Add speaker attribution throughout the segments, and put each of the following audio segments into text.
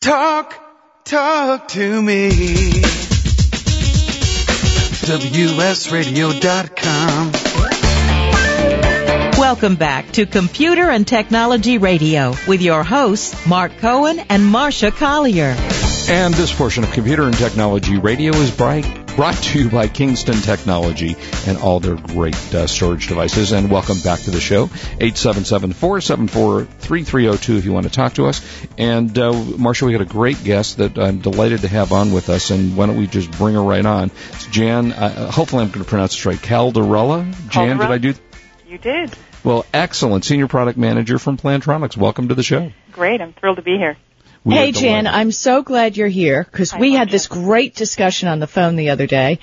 Speaker 1: Talk, talk to me. WSRadio.com.
Speaker 2: Welcome back to Computer and Technology Radio with your hosts, Mark Cohen and Marsha Collier.
Speaker 3: And this portion of Computer and Technology Radio is bright brought to you by Kingston Technology and all their great uh, storage devices. And welcome back to the show. 877-474-3302 if you want to talk to us. And uh, Marsha, we got a great guest that I'm delighted to have on with us. And why don't we just bring her right on? It's Jan, uh, hopefully I'm going to pronounce this right, Caldarella. Jan, did I do?
Speaker 4: You did.
Speaker 3: Well, excellent. Senior Product Manager from Plantronics. Welcome to the show.
Speaker 4: Great. I'm thrilled to be here.
Speaker 3: We
Speaker 5: hey, Jan. I'm so glad you're here because we had
Speaker 4: Marsha.
Speaker 5: this great discussion on the phone the other day,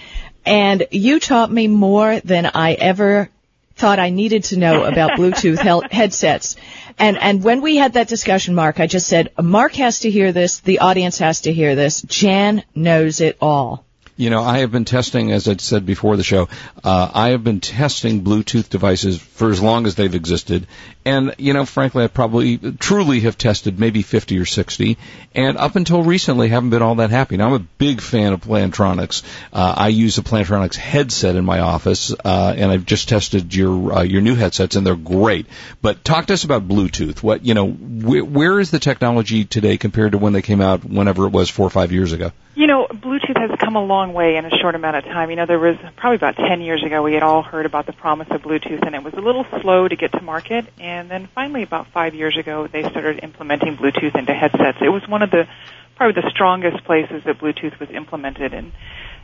Speaker 5: and you taught me more than I ever thought I needed to know about Bluetooth hel- headsets. And and when we had that discussion, Mark, I just said, Mark has to hear this, the audience has to hear this. Jan knows it all.
Speaker 3: You know, I have been testing, as I said before the show, uh, I have been testing Bluetooth devices for as long as they've existed. And, you know, frankly, I probably truly have tested maybe 50 or 60. And up until recently, haven't been all that happy. Now, I'm a big fan of Plantronics. Uh, I use a Plantronics headset in my office, uh, and I've just tested your, uh, your new headsets, and they're great. But talk to us about Bluetooth. What, you know, wh- where is the technology today compared to when they came out, whenever it was four or five years ago?
Speaker 4: You know, Bluetooth has come a long way in a short amount of time. You know, there was probably about 10 years ago we had all heard about the promise of Bluetooth and it was a little slow to get to market. And then finally about five years ago they started implementing Bluetooth into headsets. It was one of the, probably the strongest places that Bluetooth was implemented. And,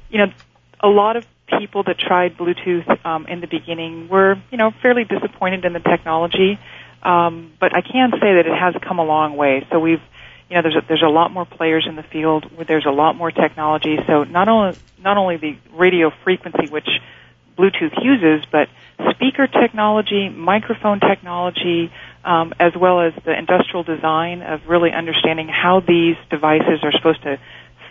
Speaker 4: you know, a lot of people that tried Bluetooth um, in the beginning were, you know, fairly disappointed in the technology. Um, but I can say that it has come a long way. So we've, you know, there's a, there's a lot more players in the field. There's a lot more technology. So not only not only the radio frequency which Bluetooth uses, but speaker technology, microphone technology, um, as well as the industrial design of really understanding how these devices are supposed to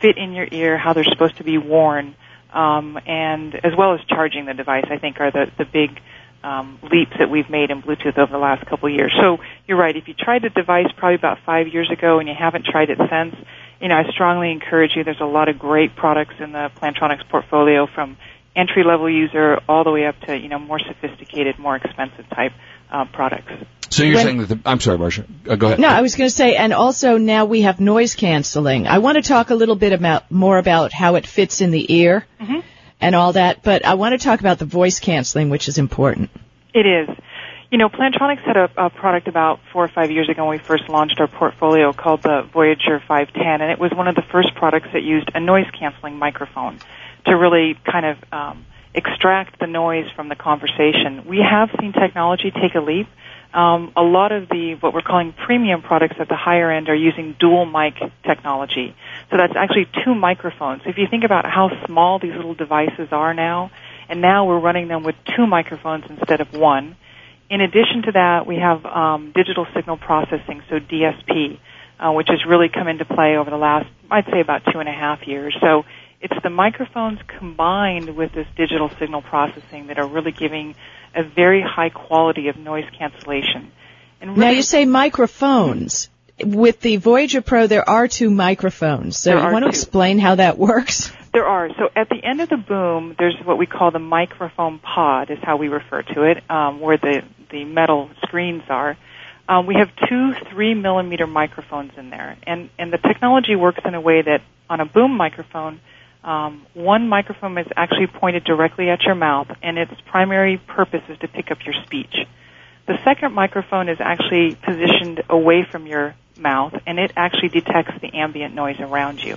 Speaker 4: fit in your ear, how they're supposed to be worn, um, and as well as charging the device. I think are the the big um, leaps that we've made in Bluetooth over the last couple of years. So you're right. If you tried the device probably about five years ago and you haven't tried it since, you know, I strongly encourage you. There's a lot of great products in the Plantronics portfolio from entry level user all the way up to, you know, more sophisticated, more expensive type uh, products.
Speaker 3: So you're
Speaker 5: When-
Speaker 3: saying that the, I'm sorry, Marsha. Uh, go ahead.
Speaker 5: No, I was going to say, and also now we have noise canceling. I want to talk a little bit about more about how it fits in the ear and all that, but I want to talk about the voice canceling, which is important.
Speaker 4: It is. You know, Plantronics had a, a product about four or five years ago when we first launched our portfolio called the Voyager 510, and it was one of the first products that used a noise canceling microphone to really kind of um, extract the noise from the conversation. We have seen technology take a leap. Um, a lot of the what we're calling premium products at the higher end are using dual mic technology. So that's actually two microphones. If you think about how small these little devices are now, and now we're running them with two microphones instead of one. In addition to that, we have um, digital signal processing, so DSP, uh, which has really come into play over the last, I'd say, about two and a half years. So it's the microphones combined with this digital signal processing that are really giving a very high quality of noise cancellation. And
Speaker 5: Now you say microphones. With the Voyager Pro, there are two microphones. So you want to
Speaker 4: two.
Speaker 5: explain how that works?
Speaker 4: There are. So at the end of the boom, there's what we call the microphone pod, is how we refer to it, um, where the, the metal screens are. Um, we have two three millimeter microphones in there, and and the technology works in a way that on a boom microphone, um, one microphone is actually pointed directly at your mouth, and its primary purpose is to pick up your speech. The second microphone is actually positioned away from your mouth, and it actually detects the ambient noise around you.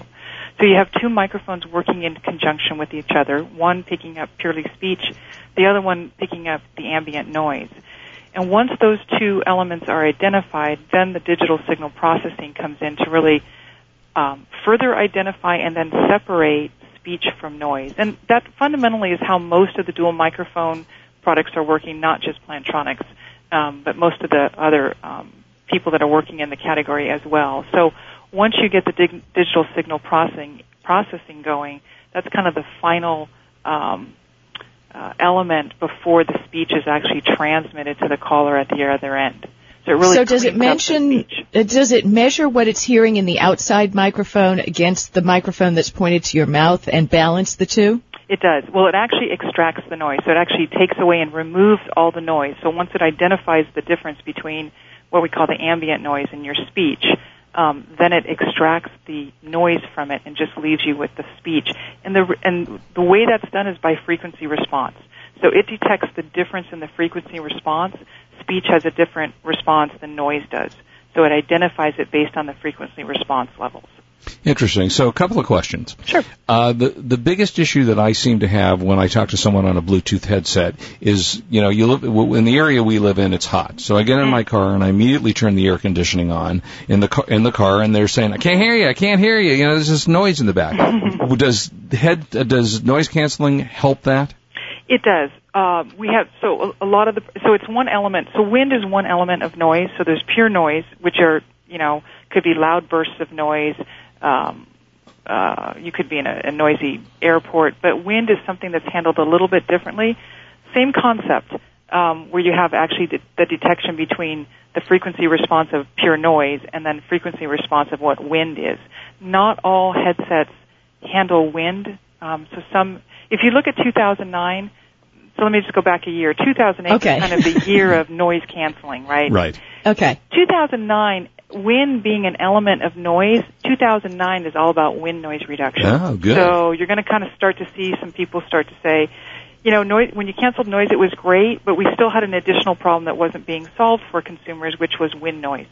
Speaker 4: So you have two microphones working in conjunction with each other, one picking up purely speech, the other one picking up the ambient noise. And once those two elements are identified, then the digital signal processing comes in to really um, further identify and then separate speech from noise. And that fundamentally is how most of the dual microphone products are working, not just Plantronics, um, but most of the other um, people that are working in the category as well. So once you get the dig- digital signal processing processing going, that's kind of the final um, uh, element before the speech is actually transmitted to the caller at the other end. So it really
Speaker 5: so does it
Speaker 4: cleans up the
Speaker 5: mention? uh, Does it measure what it's hearing in the outside microphone against the microphone that's pointed to your mouth and balance the two?
Speaker 4: It does. Well, it actually extracts the noise. So it actually takes away and removes all the noise. So once it identifies the difference between what we call the ambient noise in your speech, um, then it extracts the noise from it and just leaves you with the speech. And the and the way that's done is by frequency response. So it detects the difference in the frequency response. Speech has a different response than noise does. So it identifies it based on the frequency response levels.
Speaker 3: Interesting. So a couple of questions.
Speaker 4: Sure.
Speaker 3: Uh, the the biggest issue that I seem to have when I talk to someone on a Bluetooth headset is, you know, you live in the area we live in, it's hot. So I get in my car and I immediately turn the air conditioning on in the car, in the car, and they're saying, "I can't hear you, I can't hear you." You know, there's this noise in the back. does head uh, does noise canceling help that?
Speaker 4: It does. Uh, we have so a, a lot of the so it's one element. So wind is one element of noise. So there's pure noise, which are you know could be loud bursts of noise. Um, uh, you could be in a, a noisy airport, but wind is something that's handled a little bit differently. Same concept, um, where you have actually the, the detection between the frequency response of pure noise and then frequency response of what wind is. Not all headsets handle wind. Um, so some, if you look at 2009, so let me just go back a year. 2008
Speaker 5: Okay.
Speaker 4: is kind of the year of noise canceling, right?
Speaker 3: Right.
Speaker 5: Okay.
Speaker 4: 2009, wind being an element of noise, 2009 is all about wind noise reduction.
Speaker 3: Oh, good.
Speaker 4: So you're going to kind of start to see some people start to say, you know, noise, when you canceled noise, it was great, but we still had an additional problem that wasn't being solved for consumers, which was wind noise.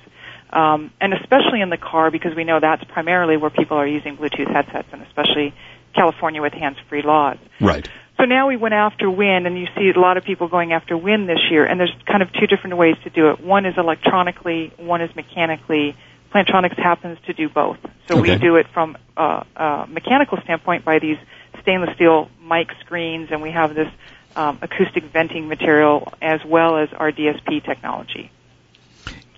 Speaker 4: Um, and especially in the car, because we know that's primarily where people are using Bluetooth headsets, and especially California with hands-free laws.
Speaker 3: Right.
Speaker 4: So now we went after wind, and you see a lot of people going after wind this year. And there's kind of two different ways to do it. One is electronically, one is mechanically. Plantronics happens to do both. So
Speaker 3: Okay.
Speaker 4: we do it from a, a mechanical standpoint by these stainless steel mic screens, and we have this um, acoustic venting material as well as our DSP technology.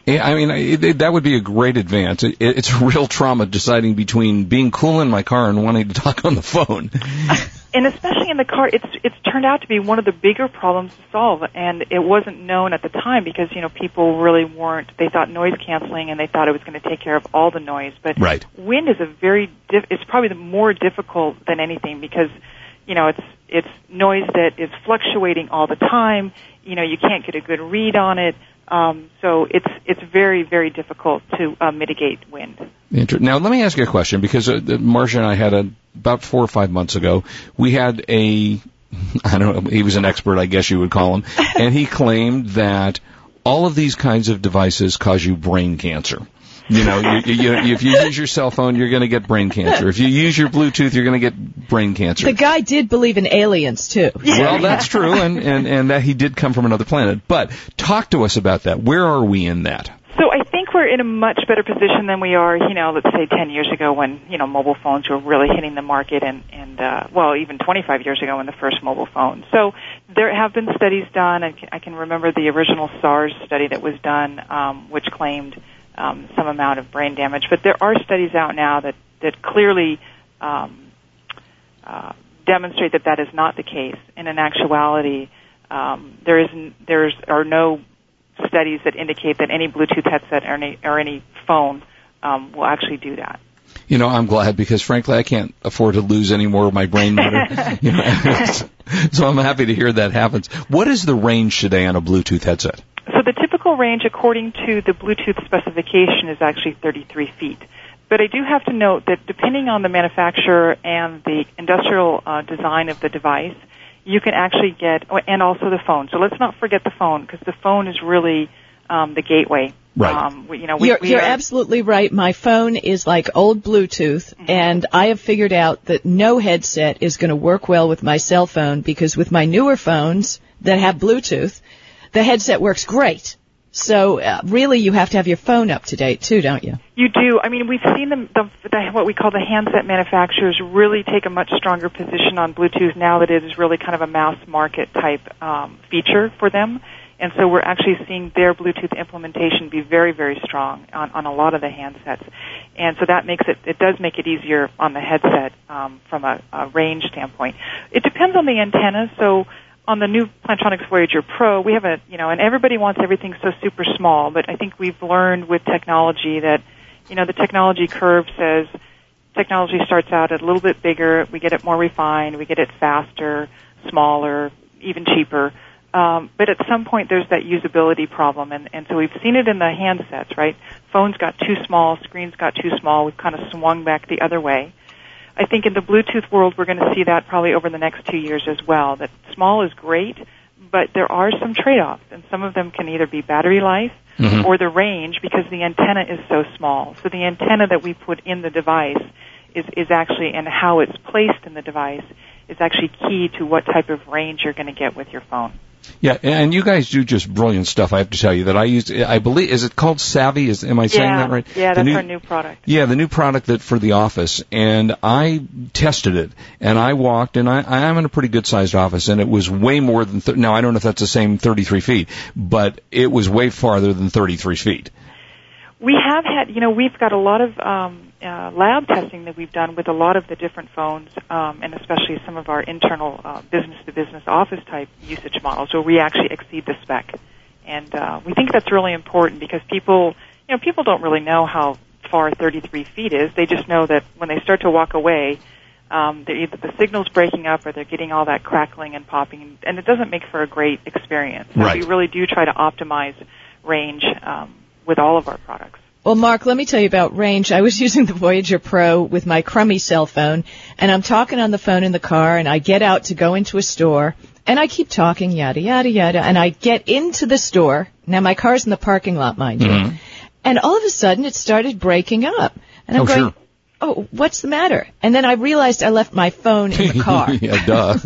Speaker 3: Yeah, I mean, it, it, that would be a great advance. It, it, it's a real trauma deciding between being cool in my car and wanting to talk on the phone.
Speaker 4: and especially in the car, it's it's turned out to be one of the bigger problems to solve, and it wasn't known at the time because you know people really weren't. They thought noise canceling, and they thought it was going to take care of all the noise. But
Speaker 3: Right.
Speaker 4: wind is a very diff- it's probably the more difficult than anything because you know it's it's noise that is fluctuating all the time. You know you can't get a good read on it. Um, so it's it's very very difficult to uh, mitigate wind.
Speaker 3: Inter- Now, let me ask you a question because uh, Marsha and I had a about four or five months ago. We had a, I don't know, he was an expert, I guess you would call him, and he claimed that all of these kinds of devices cause you brain cancer. You know, you, you, you, if you use your cell phone, you're going to get brain cancer. If you use your Bluetooth, you're going to get brain cancer.
Speaker 5: The guy did believe in aliens too.
Speaker 3: Well, that's true, and, and, and that he did come from another planet. But talk to us about that. Where are we in that?
Speaker 4: So I think we're in a much better position than we are, you know, let's say 10 years ago when, you know, mobile phones were really hitting the market and, and uh, well, even 25 years ago when the first mobile phone. So there have been studies done. I can, I can remember the original SARS study that was done, um, which claimed um, some amount of brain damage. But there are studies out now that, that clearly um, uh, demonstrate that that is not the case. And in actuality, um, there isn't, there's are no studies that indicate that any Bluetooth headset or any, or any phone um, will actually do that.
Speaker 3: You know, I'm glad because frankly, I can't afford to lose any more of my brain matter. you know, so I'm happy to hear that happens. What is the range today on a Bluetooth headset?
Speaker 4: So the typical range, according to the Bluetooth specification, is actually 33 feet. But I do have to note that depending on the manufacturer and the industrial uh, design of the device, you can actually get, and also the phone. So let's not forget the phone because the phone is really um, the gateway.
Speaker 3: Right.
Speaker 4: Um, we, you know, we,
Speaker 5: You're,
Speaker 4: we
Speaker 5: you're
Speaker 4: are,
Speaker 5: absolutely right. My phone is like old Bluetooth, and I have figured out that no headset is going to work well with my cell phone because with my newer phones that have Bluetooth, the headset works great. So uh, really, you have to have your phone up to date too, don't you?
Speaker 4: You do. I mean, we've seen the, the, the what we call the handset manufacturers really take a much stronger position on Bluetooth now that it is really kind of a mass market type um, feature for them. And so we're actually seeing their Bluetooth implementation be very, very strong on, on a lot of the handsets. And so that makes it, it does make it easier on the headset um, from a, a range standpoint. It depends on the antenna. So on the new Plantronics Voyager Pro, we have a, you know, and everybody wants everything so super small, but I think we've learned with technology that, you know, the technology curve says technology starts out a little bit bigger, we get it more refined, we get it faster, smaller, even cheaper. Um, but at some point there's that usability problem and, and so we've seen it in the handsets, right? Phones got too small, screens got too small, we've kind of swung back the other way. I think in the Bluetooth world, we're going to see that probably over the next two years as well. That small is great, but there are some trade-offs, and some of them can either be battery life mm-hmm. or the range because the antenna is so small. So the antenna that we put in the device is, is actually, and how it's placed in the device, is actually key to what type of range you're going to get with your phone.
Speaker 3: Yeah, and you guys do just brilliant stuff. I have to tell you that I used. I believe is it called Savi? Is am I saying
Speaker 4: yeah,
Speaker 3: that right?
Speaker 4: Yeah, that's new, our new product.
Speaker 3: Yeah, the new product that for the office, and I tested it, and I walked, and I I'm in a pretty good sized office, and it was way more than. Th- now I don't know if that's the same 33 feet, but it was way farther than 33 feet.
Speaker 4: We have had, you know, we've got a lot of um, uh, lab testing that we've done with a lot of the different phones, um, and especially some of our internal uh, business-to-business office type usage models, where we actually exceed the spec. And uh, we think that's really important because people, you know, people don't really know how far 33 feet is. They just know that when they start to walk away, um, they're either the signal's breaking up or they're getting all that crackling and popping, and it doesn't make for a great experience. So
Speaker 3: right.
Speaker 4: we really do try to optimize range um, with all of our products.
Speaker 5: Well, Mark, let me tell you about range. I was using the Voyager Pro with my crummy cell phone, and I'm talking on the phone in the car, and I get out to go into a store, and I keep talking, yada, yada, yada, and I get into the store. Now, my car's in the parking lot, mind mm-hmm. you. And all of a sudden, it started breaking up. And I'm
Speaker 3: oh,
Speaker 5: going,
Speaker 3: sure
Speaker 5: oh, what's the matter? And then I realized I left my phone in the car.
Speaker 3: yeah, duh.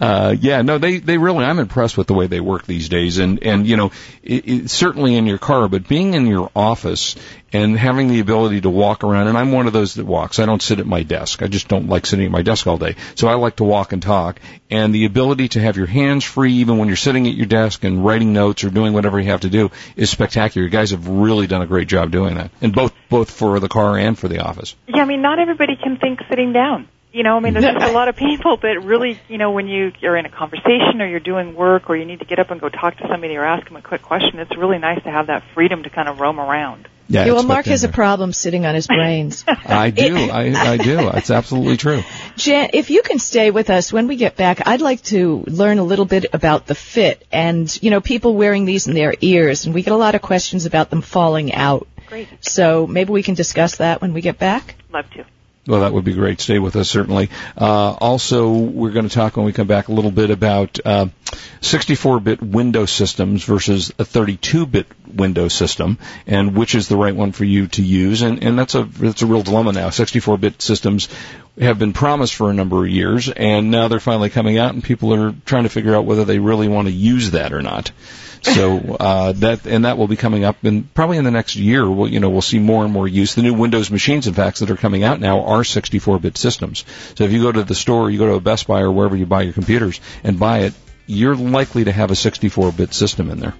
Speaker 3: uh, yeah, no, they, they really, I'm impressed with the way they work these days. And, and, you know, it, it, certainly in your car, but being in your office and having the ability to walk around, and I'm one of those that walks. I don't sit at my desk. I just don't like sitting at my desk all day. So I like to walk and talk. And the ability to have your hands free even when you're sitting at your desk and writing notes or doing whatever you have to do is spectacular. You guys have really done a great job doing that. And both, both for the car and for the office.
Speaker 4: Yeah, I mean, not everybody can think sitting down. You know, I mean, there's just a lot of people that really, you know, when you you're in a conversation or you're doing work or you need to get up and go talk to somebody or ask them a quick question, it's really nice to have that freedom to kind of roam around.
Speaker 3: Yeah,
Speaker 5: yeah well, Mark has a problem sitting on his brains.
Speaker 3: I do. I, I do. It's absolutely true.
Speaker 5: Jan, if you can stay with us when we get back, I'd like to learn a little bit about the fit and, you know, people wearing these in their ears, and we get a lot of questions about them falling out.
Speaker 4: Great.
Speaker 5: So maybe we can discuss that when we get back.
Speaker 4: Love to.
Speaker 3: Well, that would be great. Stay with us, certainly. Uh, also, we're going to talk when we come back a little bit about uh, 64-bit Windows systems versus a 32-bit Windows system, and which is the right one for you to use. And, and that's a that's a real dilemma now. 64-bit systems have been promised for a number of years, and now they're finally coming out, and people are trying to figure out whether they really want to use that or not. So uh, that and that will be coming up, and probably in the next year, we'll you know we'll see more and more use. The new Windows machines, in fact, that are coming out now are 64-bit systems. So if you go to the store, you go to a Best Buy or wherever you buy your computers and buy it, you're likely to have a 64-bit system in there.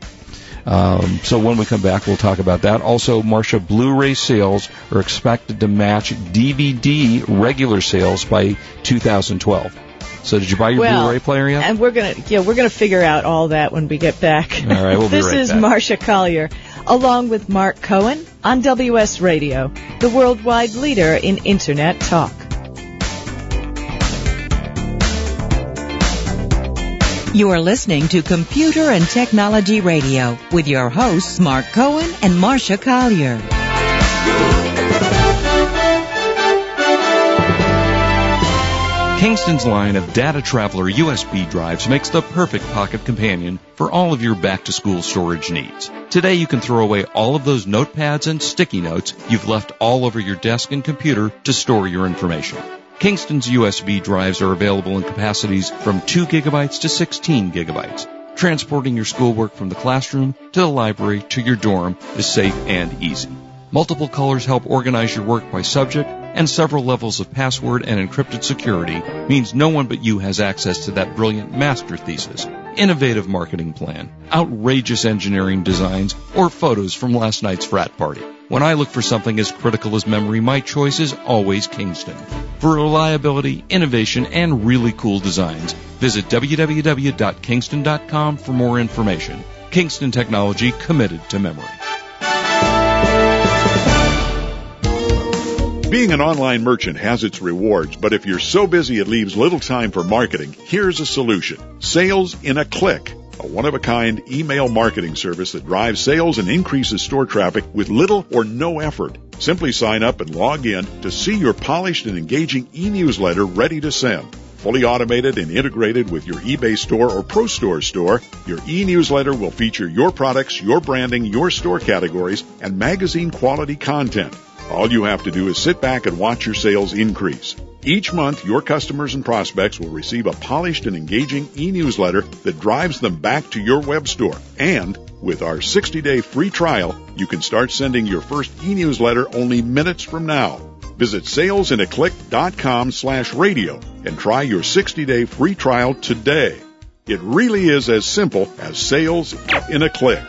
Speaker 3: Um, so when we come back, we'll talk about that. Also, Marsha Blu-ray sales are expected to match DVD regular sales by 2012. So did you buy your
Speaker 5: well,
Speaker 3: Blu-ray player yet?
Speaker 5: And we're gonna yeah we're gonna figure out all that when we get back.
Speaker 3: All right, we'll
Speaker 5: be
Speaker 3: this
Speaker 5: right
Speaker 3: is.
Speaker 5: Marsha Collier, along with Mark Cohen on WS Radio, the worldwide leader in Internet talk.
Speaker 2: You are listening to Computer and Technology Radio with your hosts Mark Cohen and Marsha Collier.
Speaker 3: Kingston's line of Data Traveler USB drives makes the perfect pocket companion for all of your back to school storage needs. Today you can throw away all of those notepads and sticky notes you've left all over your desk and computer to store your information. Kingston's USB drives are available in capacities from 2 gigabytes to 16 gigabytes. Transporting your schoolwork from the classroom to the library to your dorm is safe and easy. Multiple colors help organize your work by subject and several levels of password and encrypted security means no one but you has access to that brilliant master thesis, innovative marketing plan, outrageous engineering designs, or photos from last night's frat party. When I look for something as critical as memory, my choice is always Kingston. For reliability, innovation, and really cool designs, visit www.kingston.com for more information. Kingston Technology committed to memory.
Speaker 6: Being an online merchant has its rewards, but if you're so busy it leaves little time for marketing, here's a solution. Sales in a click. A one-of-a-kind email marketing service that drives sales and increases store traffic with little or no effort. Simply sign up and log in to see your polished and engaging e-newsletter ready to send. Fully automated and integrated with your eBay store or Pro Store store, your e-newsletter will feature your products, your branding, your store categories, and magazine quality content. All you have to do is sit back and watch your sales increase. Each month, your customers and prospects will receive a polished and engaging e-newsletter that drives them back to your web store. And with our 60-day free trial, you can start sending your first e-newsletter only minutes from now. Visit salesinaclick.com slash radio and try your 60-day free trial today. It really is as simple as sales in a click.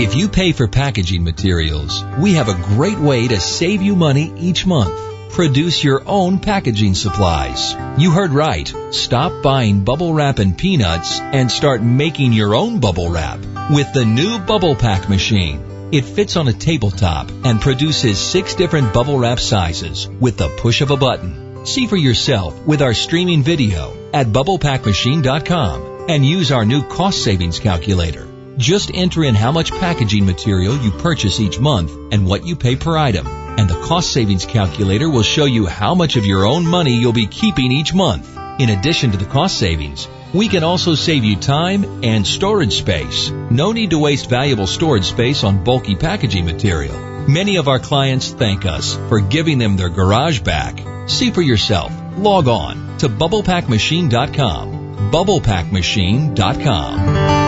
Speaker 7: If you pay for packaging materials, we have a great way to save you money each month. Produce your own packaging supplies. You heard right. Stop buying bubble wrap and peanuts and start making your own bubble wrap with the new Bubble Pack machine. It fits on a tabletop and produces six different bubble wrap sizes with the push of a button. See for yourself with our streaming video at bubblepackmachine.com and use our new cost savings calculator. Just enter in how much packaging material you purchase each month and what you pay per item. And the cost savings calculator will show you how much of your own money you'll be keeping each month. In addition to the cost savings, we can also save you time and storage space. No need to waste valuable storage space on bulky packaging material. Many of our clients thank us for giving them their garage back. See for yourself. Log on to bubblepackmachine.com. bubblepackmachine.com.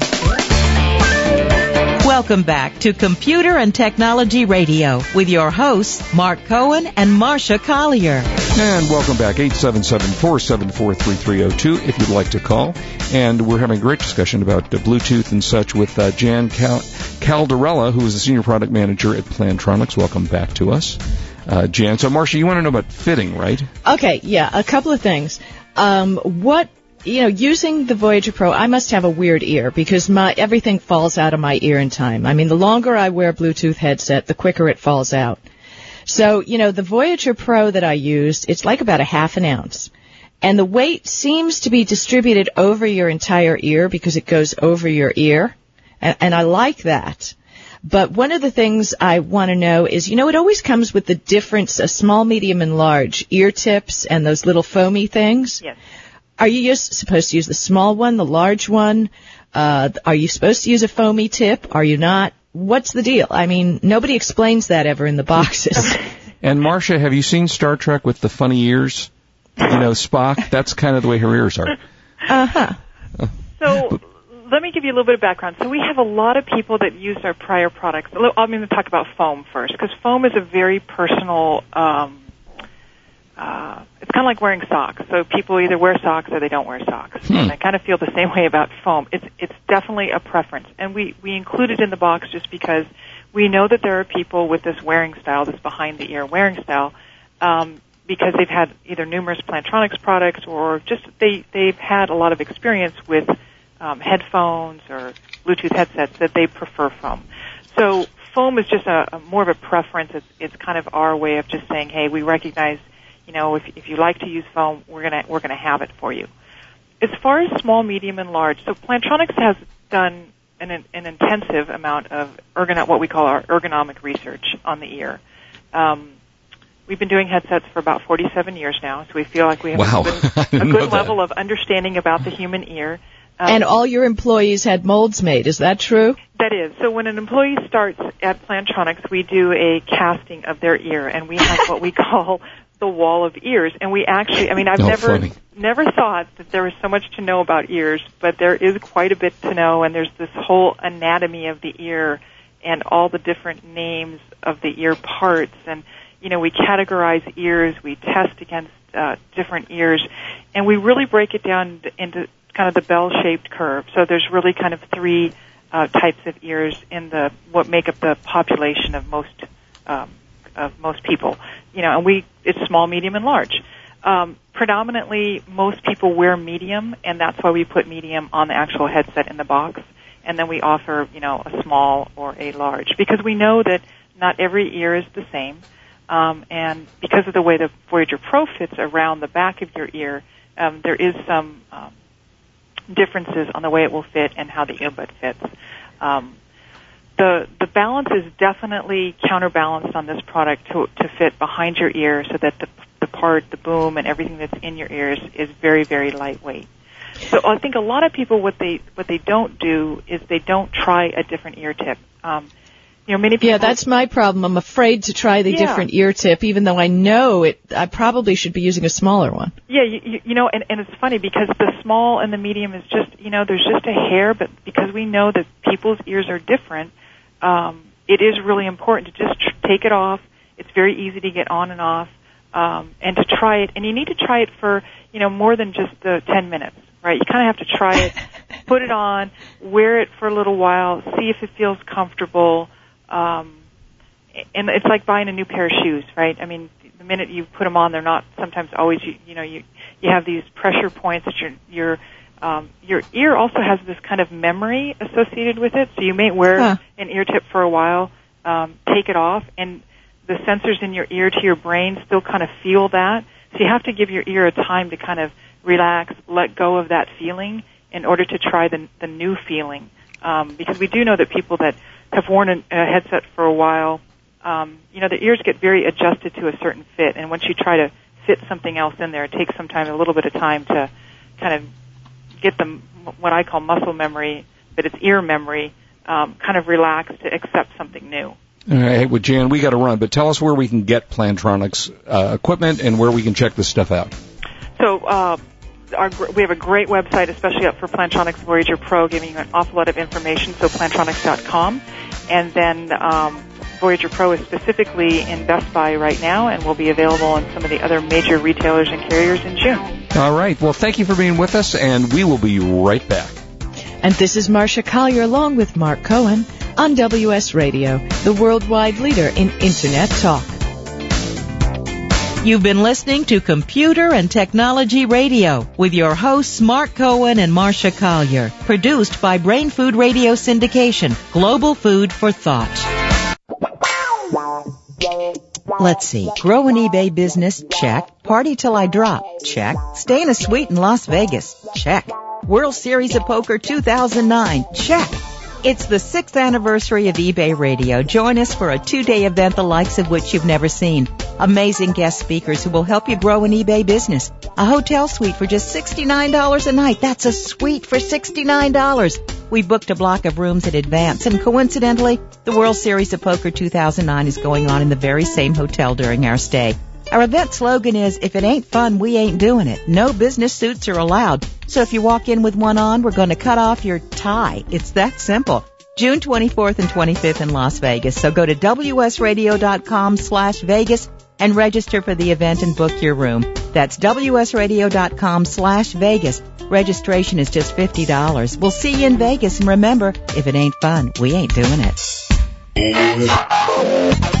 Speaker 2: Welcome back to Computer and Technology Radio with your hosts, Mark Cohen and Marsha Collier.
Speaker 3: And welcome back, 877-474-3302 if you'd like to call. And we're having a great discussion about uh, Bluetooth and such with uh, Jan Cal- Caldarella, who is the Senior Product Manager at Plantronics. Welcome back to us. Uh, Jan, so Marsha, you want to know about fitting, right?
Speaker 5: Okay, yeah, a couple of things. Um, what you know, using the Voyager Pro, I must have a weird ear because my everything falls out of my ear in time. I mean, the longer I wear a Bluetooth headset, the quicker it falls out. So, you know, the Voyager Pro that I used, it's like about a half an ounce. And the weight seems to be distributed over your entire ear because it goes over your ear. And, and I like that. But one of the things I want to know is, you know, it always comes with the difference of small, medium, and large ear tips and those little foamy things.
Speaker 4: Yes.
Speaker 5: Are you just supposed to use the small one, the large one? Uh, are you supposed to use a foamy tip? Are you not? What's the deal? I mean, nobody explains that ever in the boxes.
Speaker 3: And Marsha, have you seen Star Trek with the funny ears? You know, Spock. That's kind of the way her ears are.
Speaker 5: uh huh.
Speaker 4: So let me give you a little bit of background. So we have a lot of people that use our prior products. I'm going to talk about foam first because foam is a very personal. Um, uh, it's kind of like wearing socks. So people either wear socks or they don't wear socks.
Speaker 3: Hmm.
Speaker 4: And I kind of feel the same way about foam. It's it's definitely a preference, and we we include it in the box just because we know that there are people with this wearing style, this behind the ear wearing style, um, because they've had either numerous Plantronics products or just they they've had a lot of experience with um, headphones or Bluetooth headsets that they prefer foam. So foam is just a, a more of a preference. It's, it's kind of our way of just saying, hey, we recognize, you know, if if you like to use foam, we're gonna we're gonna have it for you. As far as small, medium, and large, so Plantronics has done an, an intensive amount of ergono- what we call our ergonomic research on the ear. Um, we've been doing headsets for about 47 years now, so we feel like we have
Speaker 3: Wow.
Speaker 4: a
Speaker 3: I
Speaker 4: good, a
Speaker 3: didn't
Speaker 4: good
Speaker 3: that.
Speaker 4: level of understanding about the human ear. Um,
Speaker 5: and all your employees had molds made. Is that true?
Speaker 4: That is. So when an employee starts at Plantronics, we do a casting of their ear, and we have what we call the wall of ears. And we actually, I mean, I've
Speaker 3: Oh,
Speaker 4: never
Speaker 3: funny.
Speaker 4: never thought that there was so much to know about ears, but there is quite a bit to know, and there's this whole anatomy of the ear and all the different names of the ear parts, and you know, we categorize ears, we test against uh, different ears, and we really break it down into kind of the bell-shaped curve. So there's really kind of three uh, types of ears in the what make up the population of most um, of most people. You know, and we it's small, medium, and large. Um, predominantly, most people wear medium, and that's why we put medium on the actual headset in the box. And then we offer, you know, a small or a large because we know that not every ear is the same. Um, and because of the way the Voyager Pro fits around the back of your ear, um, there is some um, differences on the way it will fit and how the earbud fits. Um, the the balance is definitely counterbalanced on this product to to fit behind your ear so that the the part, the boom, and everything that's in your ears is very very lightweight. So I think a lot of people what they what they don't do is they don't try a different ear tip. Um, you know, many people.
Speaker 5: Yeah, that's my problem. I'm afraid to try the
Speaker 4: Yeah.
Speaker 5: different ear tip, even though I know it. I probably should be using a smaller one.
Speaker 4: Yeah, you, you, you know, and, and it's funny because the small and the medium is just, you know, there's just a hair, but because we know that people's ears are different, um, it is really important to just tr- take it off. It's very easy to get on and off, um, and to try it. And you need to try it for, you know, more than just the 10 minutes, right? You kind of have to try it, put it on, wear it for a little while, see if it feels comfortable. Um, and it's like buying a new pair of shoes, right? I mean, the minute you put them on, they're not sometimes always. You, you know, you you have these pressure points that your your um, your ear also has this kind of memory associated with it. So you may wear
Speaker 5: Huh.
Speaker 4: An ear tip for a while, um, take it off, and the sensors in your ear to your brain still kind of feel that. So you have to give your ear a time to kind of relax, let go of that feeling in order to try the the new feeling. Um, because we do know that people that have worn a, a headset for a while um, you know, the ears get very adjusted to a certain fit, and once you try to fit something else in there, it takes some time, a little bit of time to kind of get them what I call muscle memory, but it's ear memory, um, kind of relaxed to accept something new.
Speaker 3: All right, well, Jan, we got to run, but tell us where we can get Plantronics uh, equipment and where we can check this stuff out.
Speaker 4: So uh, our, gr- we have a great website, especially up for Plantronics Voyager Pro, giving you an awful lot of information. So plantronics.com, and then um, Voyager Pro is specifically in Best Buy right now, and will be available in some of the other major retailers and carriers in June.
Speaker 3: All right, well, thank you for being with us, and we will be right back.
Speaker 5: And this is Marsha Collier along with Mark Cohen on WS Radio, the worldwide leader in Internet talk.
Speaker 2: You've been listening to Computer and Technology Radio with your hosts Mark Cohen and Marsha Collier. Produced by Brain Food Radio Syndication, Global Food for Thought. Let's see. Grow an eBay business? Check. Party till I drop? Check. Stay in a suite in Las Vegas? Check. World Series of Poker 2009? Check. It's the sixth anniversary of eBay Radio. Join us for a two-day event the likes of which you've never seen. Amazing guest speakers who will help you grow an eBay business. A hotel suite for just $69 a night. That's a suite for $69. We booked a block of rooms in advance and coincidentally, the World Series of Poker 2009 is going on in the very same hotel during our stay. Our event slogan is, if it ain't fun, we ain't doing it. No business suits are allowed. So if you walk in with one on, we're going to cut off your tie. It's that simple. June 24th and 25th in Las Vegas. So go to wsradio.com slash Vegas and register for the event and book your room. That's wsradio.com slash Vegas. Registration is just $50. We'll see you in Vegas and remember, if it ain't fun, we ain't doing it.